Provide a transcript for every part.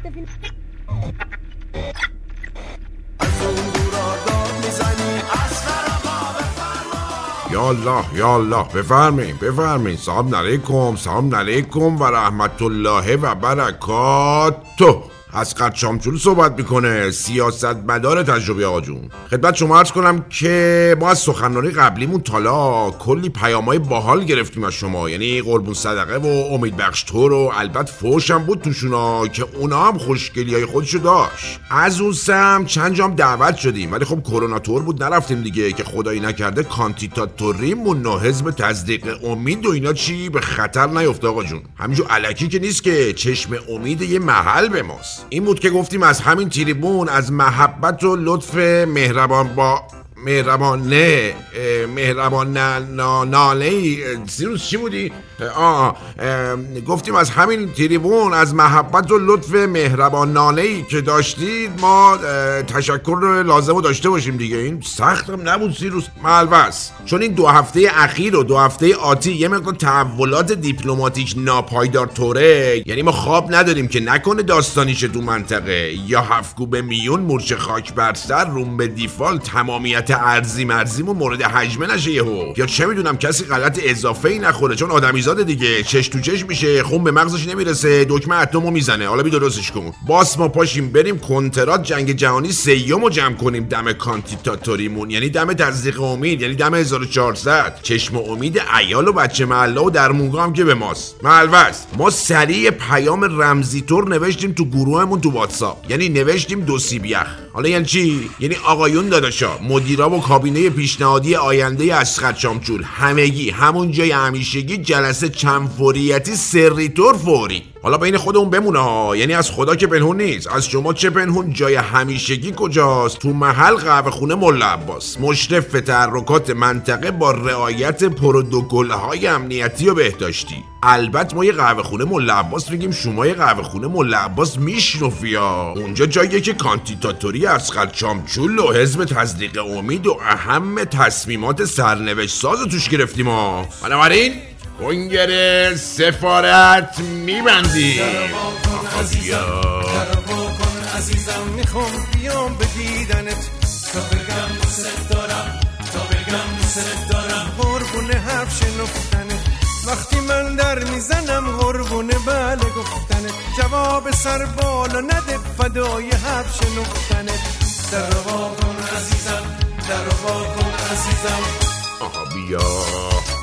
یا الله یا الله بفرمین بفرمین سلام علیکم سلام علیکم و رحمت الله و برکاته. از قد شامچول صحبت می‌کنه. سیاست مدار تجربه آقا جون. خدمت شما عرض کنم که ما از سخنرانی قبلیمون تالا کلی پیامای باحال گرفتیم از شما. یعنی قربون صدقه و امید بخش تو رو البته فوش هم بود توشونا که اونا هم خوشگلی های خودشو داشت. از اون سم چند جام دعوت شدیم. ولی خب کرونا تور بود نرفتیم دیگه که خدایی نکرده کانتیتاتوریمون و حزب تصدیق امید و اینا چی به خطر نیفته آقا جون. همینجور علکی که نیست که چشم امید یه محل به ماست. این بود که گفتیم از همین تریبون از محبت و لطف مهربان با مهربان نه مهربان ناله چی بودی؟ آه گفتیم از همین تریبون از محبت و لطف مهربان ناله ای که داشتید ما تشکر رو لازم رو داشته باشیم دیگه. این سخت هم نبود سیروس ملوس چون این دو هفته اخیر و دو هفته آتی یه مقدار تحولات دیپلماتیک ناپایدار طوره. یعنی ما خواب نداریم که نکنه داستانیش تو منطقه. یا هفگو به میون مورچه خاک بر سر روم به دیفال تمامیت ارزی مرزیمون مورد حجمه نشه یهو. یا چه می‌دونم کسی غلط اضافه ای نخوره چون آدمیزاده دیگه. چش تو چش میشه. خون به مغزش نمی‌رسه. دکمه اتمو می‌زنه. حالا بی درستش کن. باس ما پاشیم بریم کنترات. جنگ جهانی سیومو جمع کنیم. دم کانتیتاتوریمون یعنی دم تصدیق امید. یعنی دم 1400 چشم امید عیال و بچه محله و در هم که به ماست. ملوز ما سریع پیام رمزی طور نوشتیم تو گروهمون تو واتساپ. یعنی نوشتیم دو سیبیخ حالا یعنی چی؟ یعنی آقایون داداشا مدیرا و کابینه پیشنهادی آینده اسقر شامچول. همگی همون جای همیشگی جلسه چند فوریتی سری طور فوری. حالا بین خودمون بمونه یعنی از خدا که پنهون نیست. از شما چه پنهون؟ جای همیشگی کجاست؟ تو محل قهوه خونه ملا عباس. مشرف تحرکات منطقه با رعایت پروتکل های امنیتی و بهداشتی. البته ما یه قهوه خونه ملا عباس میگیم شما یه قهوه خونه ملا عباس میشنفی اونجا جاییه که کانتیتاتوری اسقر چامچول و حزب تصدیق امید و اهم تصمیمات سرنوشت ساز توش گرفتیم ها. بنابراین کنگر سفارت میبندی. عزیزم می‌خوام بیام به دیدنت. تا بگم دوست دارم تا بگم دوست دارم. قربون حرف شنفتنت وقتی من در می‌زنم قربونه بله گفتنت جواب سر بالا نده فدای حرف شنفتنت در کن عزیزم در کن عزیزم. آها بیا.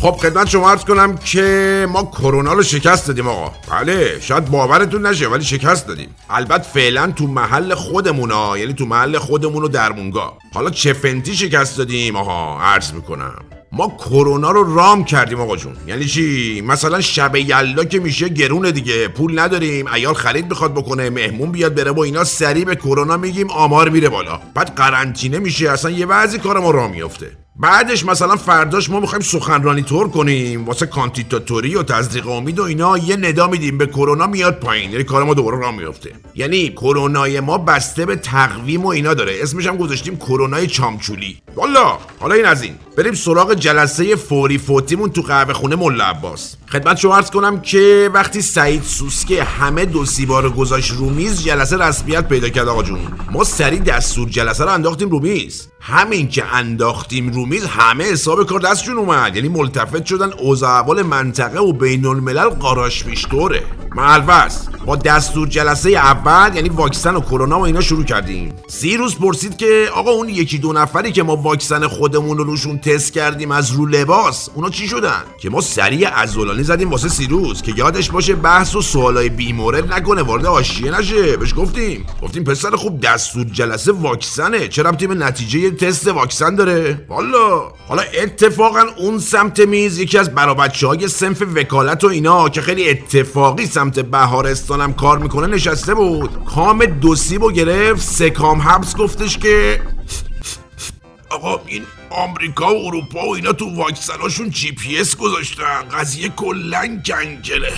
خب خدمت شما عرض کنم که ما کرونا رو شکست دادیم آقا. بله شاید باورتون نشه ولی شکست دادیم. البته فعلا تو محل خودمون ها یعنی تو محل خودمون و درمونگاه حالا چه فنتی شکست دادیم آها عرض می‌کنم. ما کرونا رو رام کردیم آقا جون. یعنی چی؟ مثلا شب یلا که میشه گرونه دیگه. پول نداریم. ایال خرید بخواد بکنه مهمون بیاد بره و اینا سریع به کرونا میگیم آمار میره بالا. بعد قرنطینه میشه اصلا یه بعضی کار ما راه میفته بعدش مثلا فرداش ما می‌خوایم سخنرانی تور کنیم واسه کانتیتاتوری و تصدیق امید و اینا یه ندا میدیم به کرونا میاد پایین. یعنی کار ما دوباره راه میفته یعنی کرونای ما بسته به تقویم و اینا داره. اسمش هم گذاشتیم کرونای چامچولی. والا حالا این از این. بریم سراغ جلسه فوری فوتیمون تو قهوه خونه ملا عباس. خدمت شما عرض کنم که وقتی سعید سوسکه همه دو سیبا رو گذاشت رو میز جلسه رسمیت پیدا کرد آقا جون. ما سری دستور جلسه رو انداختیم رو میز. همین که انداختیم رو میز همه حساب کار دستشون اومد. یعنی ملتفت شدن اوضاع منطقه و بین الملل قاراش پیشتوره ملوز با دستور جلسه اول یعنی واکسن و کرونا و اینا شروع کردیم. سی روز پرسید که آقا اون یکی دو نفری که ما واکسن خودمون رو روشون تست کردیم از رو لباس اونا چی شدن؟ که ما سریع عضلانی زدیم واسه سی روز. که یادش باشه بحث و سوالای بیمورد نکنه وارد آشیه نشه. بهش گفتیم. گفتیم پسر خوب دستور جلسه واکسنه. چرا تیم نتیجه تست واکسن داره. والا. حالا اتفاقا اون سمت میز یکی از برابچه های سنف وکالت و اینا که خیلی اتفاقی سمت بهارستانم کار می‌کنه نشسته بود. کام دوسیبو گرفت سکام حبس گفتش که آقا این آمریکا و اروپا و اینا تو واکسناشون جی پی اس گذاشتن. قضیه کلن کنگله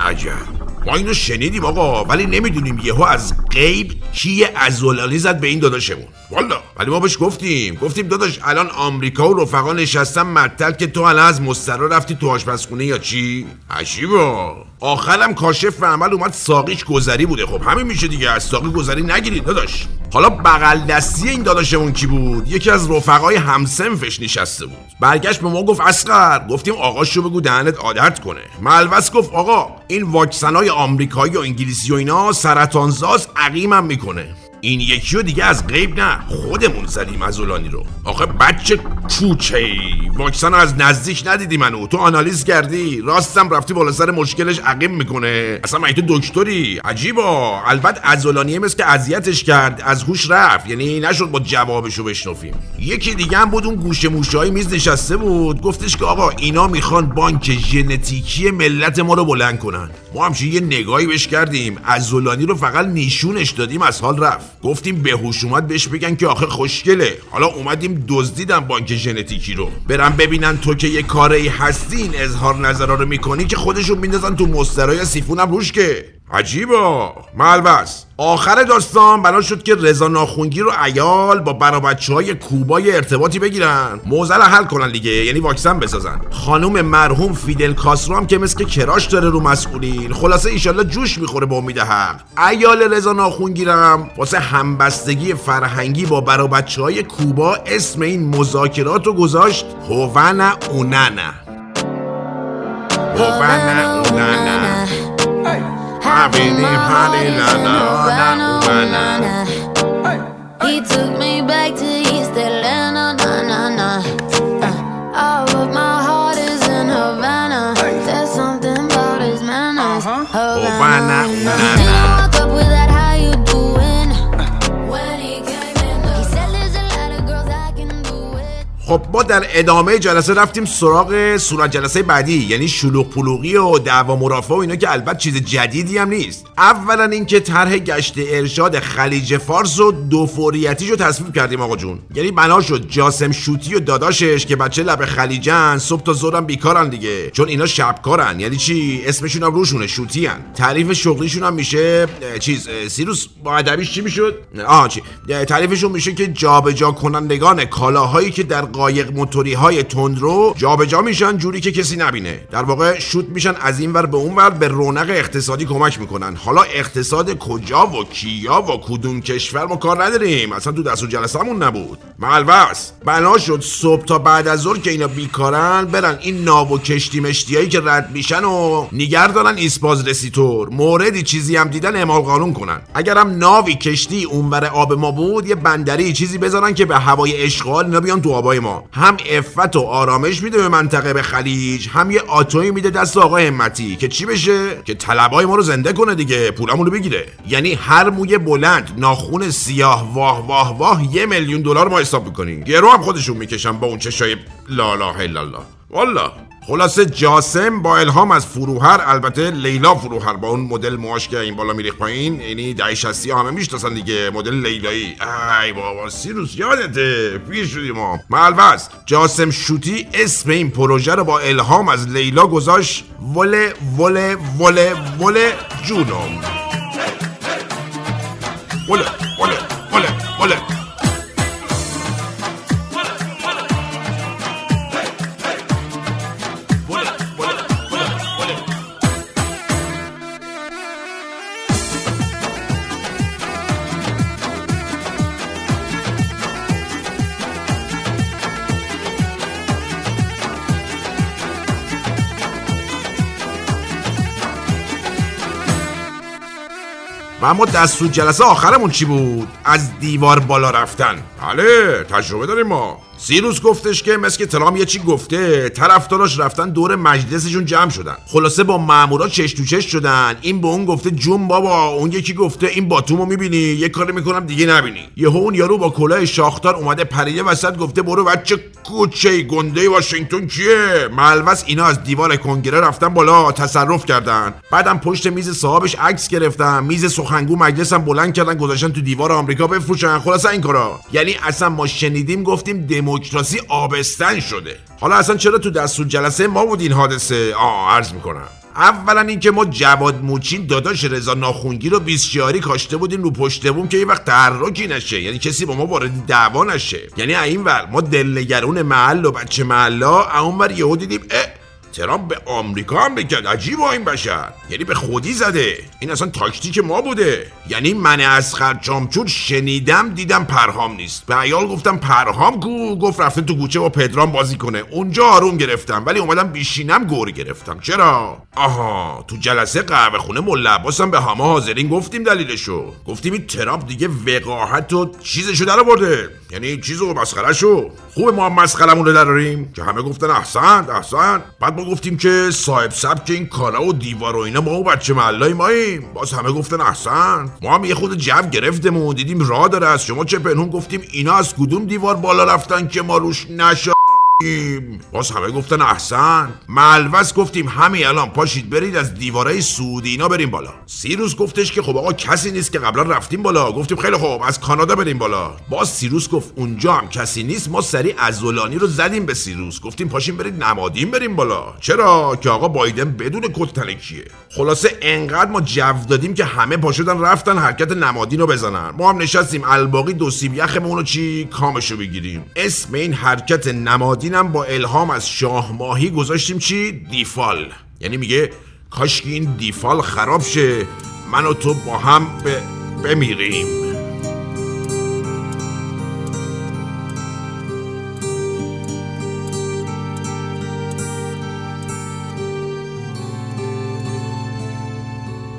عجب. ما اینو شنیدیم آقا ولی نمی‌دونیم یهو از غیب کی عضلانی زد به این داداشمون. والا. ولی ما بهش گفتیم. گفتیم داداش الان آمریکا و رفقا نشستن معطل که تو الان از مستراح رفتی تو آشپزخونه یا چی؟ عجیبا. آخرم کاشف به عمل اومد ساقیش گذری بوده. خب همین میشه دیگه. از ساقی گذری نگیرید داداش. حالا بغل دستی این داداشمون کی بود؟ یکی از رفقای همسنفش نشسته بود. برگشت به ما گفت اسقر. گفتیم آقاشو بگو دهنت عادت کنه. ملوس گفت آقا این واکسنای آمریکایی و انگلیسی و اینا سرطانزاز عقیمم می‌کنه. این یکی رو دیگه از غیب نه. خودمون زدیم از اولانی رو. آخه بچه کوچه ای. واکسن از نزدیک ندیدی منو تو آنالیز کردی. راستم رفتی بالا سر مشکلش عقیم می‌کنه. اصلا من تو دکتری؟ عجیبا. البته ازولانیه مثل که اذیتش کرد. از هوش رفت. یعنی نشد با جوابشو بشنفیم یکی دیگه هم بود اون گوشه موشای میز نشسته بود. گفتش که آقا اینا می‌خوان بانک ژنتیکی ملت ما رو بلند کنن. ما همچه یه نگاهی بهش کردیم. ازولانی رو فقط نیشونش دادیم از حال رفت. گفتیم به هوش اومد بهش بگن که آخه خوشگله. حالا اومدیم دزدیدم بانک ژنتیکی رو. برم ببینن تو که یه کاری هستین اظهار نظرا رو می‌کنی که خودشون میندازن تو مسترای سیفونم روش که عجیبا ملوس آخر داستان بنا شد که رضا ناخونگی رو ایال با برابچه های کوبای ارتباطی بگیرن. موزه رو حل کنن دیگه یعنی واکسن بسازن. خانوم مرحوم فیدل کاسترو هم که مثل کراش داره رو مسئولین خلاصه ایشالله جوش می‌خوره به امید حق. ایال رضا ناخونگیرم واسه همبستگی فرهنگی با برابچه های کوبا اسم این مذاکرات رو گذاشت. هوون اونانا هوون اونانا poverty, poverty, la, la. خب ما در ادامه جلسه رفتیم سراغ صورت جلسه بعدی یعنی شلوغ پلوغی و دعوا مرافع و اینا که البته چیز جدیدی هم نیست. اولا اینکه طرح گشت ارشاد خلیج فارس و دو فوریتیشو تصویب کردیم آقا جون. یعنی بنا شد جاسم شوتی و داداشش که بچه لب خلیجن صبح تا ظهرم بیکارن دیگه. چون اینا شبکارن. یعنی چی؟ اسمشون هم روشونه شوتی هن. تعریف شغلیشون هم میشه چیز سیروس با ادبیش چی می‌شد؟ آه چی؟ تعریفشون میشه که جابجا کنندگان کالاهایی که در قایق موتوری های تندرو جابجا میشن جوری که کسی نبینه. در واقع شوت میشن از این ور به اون ور به رونق اقتصادی کمک می‌کنن. حالا اقتصاد کجا و کیا و کدوم کشور ما کار نداریم؟ اصلا تو دستور جلسهمون نبود. ملوس بنا شد صبح تا بعد از ظهر که اینا بیکارن برن این ناو و کشتی مشتیایی که رد میشن و نیگر دارن ایسپاز رسیتور. موردی چیزی هم دیدن اعمال قانون کنن. اگرم ناوی کشتی اونور آب ما بود یه بندری چیزی بذارن که به هوای اشغال اینا بیان تو آبای ما. هم افت و آرامش میده به منطقه به خلیج هم یه آتوی میده دست آقا همتی که چی بشه؟ که طلبای ما رو زنده کنه دیگه پولمون رو بگیره. یعنی هر موی بلند ناخون سیاه واه واه واه یه میلیون دلار ما حساب می‌کنیم. گرو هم خودشون می‌کشن با اون چشای لا لا الا الله. والا خلاصه جاسم با الهام از فروهر البته لیلا فروهر با اون مدل موهاش که این بالا میریخ پایین یعنی دهه 60 همه می‌شناسن دیگه مدل لیلایی. ای بابا سیروس یادته پیر شدیم ما. ملوس جاسم شوتی اسم این پروژه رو با الهام از لیلا گذاشت. وله وله وله وله جونم. وله وله وله وله. اما دستور جلسه آخرمون چی بود؟ از دیوار بالا رفتن بله تجربه داریم ما سیروس گفتش که مثل که ترام یه چی گفته طرفداراش رفتن دور مجلسشون جمع شدن. خلاصه با مامورا چش تو چش شدن. این به اون گفته جون بابا اون یکی گفته این باتومو می‌بینی؟ یه کاری می‌کنم دیگه نبینی. یهو اون یارو با کلاه شاختار اومده پریده وسط گفته برو بچه کوچه گنده واشنگتن کیه ملوس اینا از دیوار کنگره رفتن بالا تصرف کردن. بعدم پشت میز صاحبش عکس گرفتن. میز سخنگو مجلسم بلند کردن گذاشتن تو دیوار آمریکا بفروشن. خلاصه این کارا. یعنی اصلا ما شنیدیم گفتیم دموکراسی آبستن شده. حالا اصلا چرا تو دستور جلسه ما بود این حادثه؟ آه عرض می‌کنم. اولا اینکه ما جواد موچین داداش رضا ناخونگی رو بیسیاری کاشته بودیم رو پشت بوم که یه وقت تحرکی نشه. یعنی کسی با ما وارد دعوا نشه. یعنی این ور ما دلنگرون محل و بچه محلا اون ور یهو دیدیم اه ترامپ به آمریکا هم بکرد. عجیب این بشر. یعنی به خودی زده. این اصلا تاکتیک ما بوده. یعنی من از خرچامچور شنیدم دیدم پرهام نیست. به عیال گفتم پرهام کو؟ گفت رفته تو کوچه با پدرام بازی کنه. اونجا آروم گرفتم ولی اومدم بیشینم گوری گرفتم. چرا؟ آها تو جلسه قهوه خونه ملا عباسم به همه حاضرین گفتیم دلیلشو. گفتیم این ترامپ دیگه وقاحت و چیزشو در آورده. یعنی چیزو مسخره شو خوبه ما مسخرمون رو دراریم. که همه گفتن احسن احسن. بعد ما گفتیم که صاحب سبک این کارا و دیوار و اینا ما و بچه محلای ماییم. باز همه گفتن احسن. ما هم یه خود جو گرفتیم و دیدیم راه داره از شما چه پنهون گفتیم اینا از کدوم دیوار بالا رفتن که ما روش نشا باز همه گفتن احسن. ملوس گفتیم همین الان پاشید برید از دیوارای سعودی اینا بریم بالا. سیروس گفتش که خب آقا کسی نیست که قبلا رفتیم بالا. گفتیم خیلی خوب از کانادا بریم بالا. باز سیروس گفت اونجا هم کسی نیست ما سری ازولانی رو زدیم به سیروس گفتیم پاشیم برید نمادین بریم بالا. چرا؟ که آقا بایدن بدون کت تنکیه خلاصه انقدر ما جو دادیم که همه پاشدن رفتن حرکت نمادین رو بزنن. ما هم نشستیم الباقی دو سیب یخمون رو چی؟ کامشو بگیریم. اسم این حرکت نمادین اینم با الهام از شاه ماهی گذاشتیم چی؟ دیفال یعنی میگه کاش این دیفال خراب شه من و تو با هم بمیریم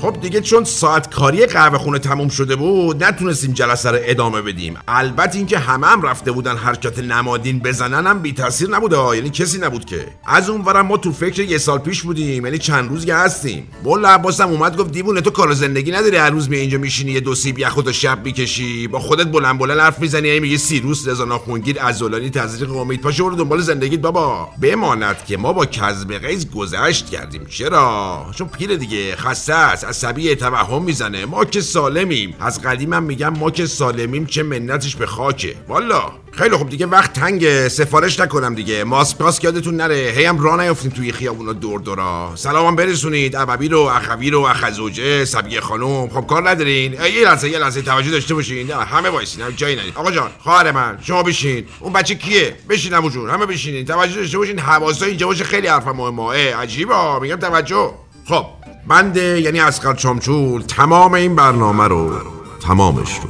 خب دیگه چون ساعت کاری قهوه خونه تموم شده بود نتونستیم جلسه رو ادامه بدیم. البته اینکه همه هم رفته بودن حرکت نمادین بزنن هم بی تاثیر نبوده یعنی کسی نبود که. از اون ورم ما تو فکر یه سال پیش بودیم یعنی چند روز که هستیم. مولا عباس هم اومد گفت دیوونه تو کار زندگی نداری هر روز می اینجا میشینی یه دو سیب یخ خود شب می‌کشی. با خودت بلند بلند حرف می‌زنی یعنی میگه سیروس رضا ناخونگیر عزولانی تزریق امید پاشو برو دنبال زندگیت بابا. بماند که ما با کذب قیز گذشت کردیم. چرا؟ چون پیر دیگه خسته است. عصبی توهم می‌زنه. ما که سالمیم. از قدیمم میگم ما که سالمیم چه منتش به خاکه. والا. خیلی خوب دیگه وقت تنگ. سفارش نکنم دیگه. ماسک یادتون نره. هی هم راه نیافتیم توی خیابونا دور دورا سلامم برسونید. ابوی رو اخوی رو اخزوجه سبیه خانم. خب کار ندارین. یه لحظه یه لحظه. توجه داشته باشین. همه وایسین. جایی ندید آقا جان خواهر من شما بشین. اون بچه کیه؟ بشین ابو همه بشینین. توجه داشته باشین. حواسا اینجا باشه. خیلی حرف مهمه. عجیبا میگم توجه. خب. بنده یعنی اسقر چامچول تمام این برنامه رو تمامش رو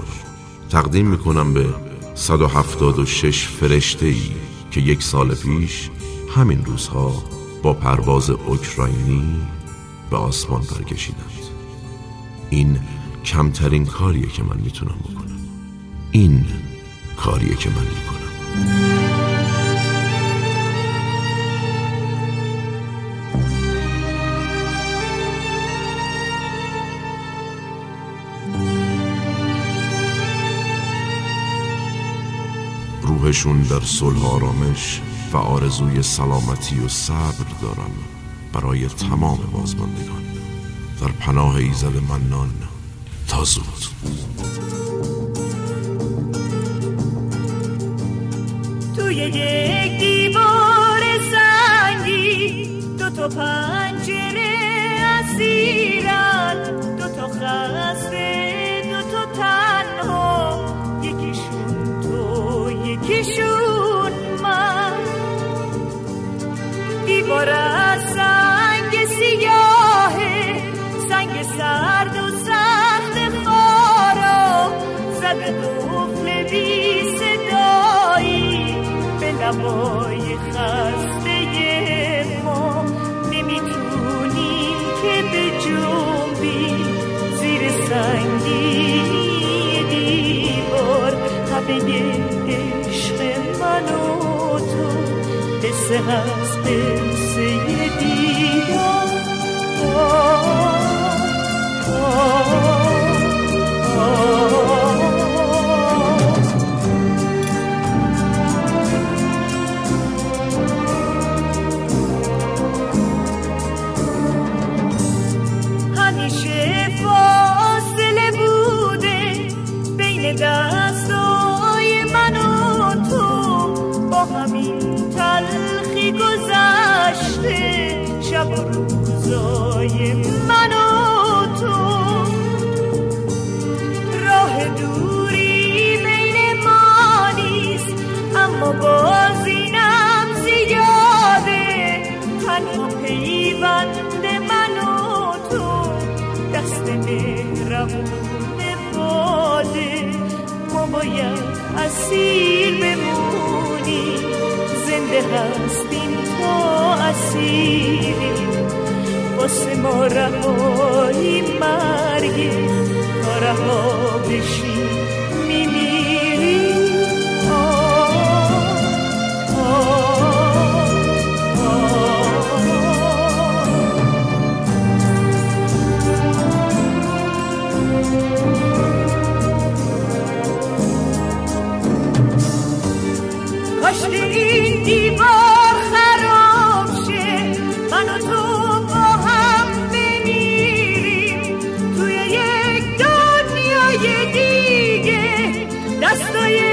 تقدیم می‌کنم به 176 فرشته ای که یک سال پیش همین روزها با پرواز اوکراینی به آسمان برگشیدند این کمترین کاریه که من می‌تونم بکنم. این کاریه که من می‌کنم. روحشون در صلح آرامش و آرزوی سلامتی و صبر دارم برای تمام بازماندگان. در پناه ایزد منان تا زود. توی یک دیوار سنگی دو تا پنجره اسیرن دو تا خسته دو تا تنها. تو یکیشون من. دیوار از سنگ سیاهه سنگ سرد و سخت خارا. زده قفل بی صدایی به لبای خسته ما. نمی‌تونیم که به جنبی زیر سنگی دیوار همه serras perseguidas. باز اینم زیاده تنها پیوند من و تو دست مهربون باده ما باید اسیر بمونی. زنده هستیم تا اسیریم. واسه ما رهایی مرگه تا رها بشیم. estoy en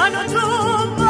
la noche